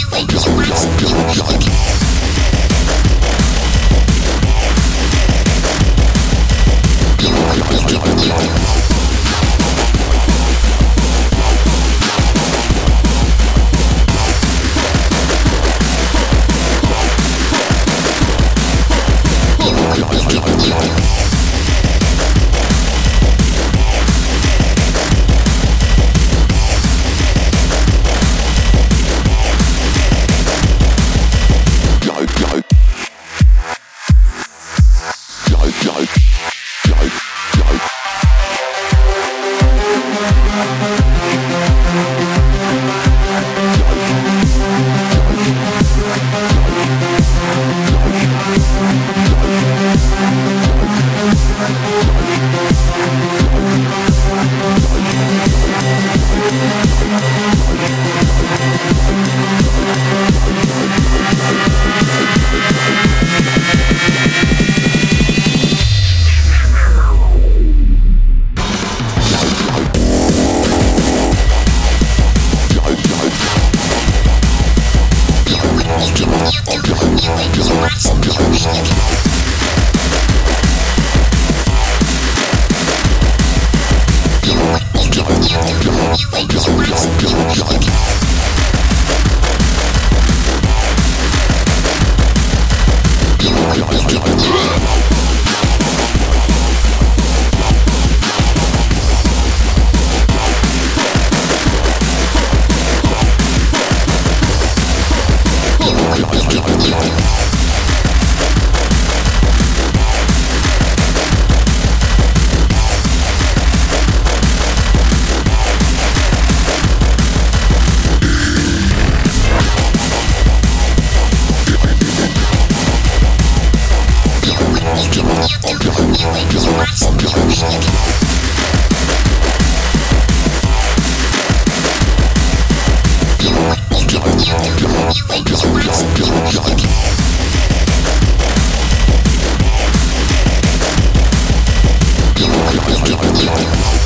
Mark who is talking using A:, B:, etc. A: you win, you want to be a you ain't Yeah.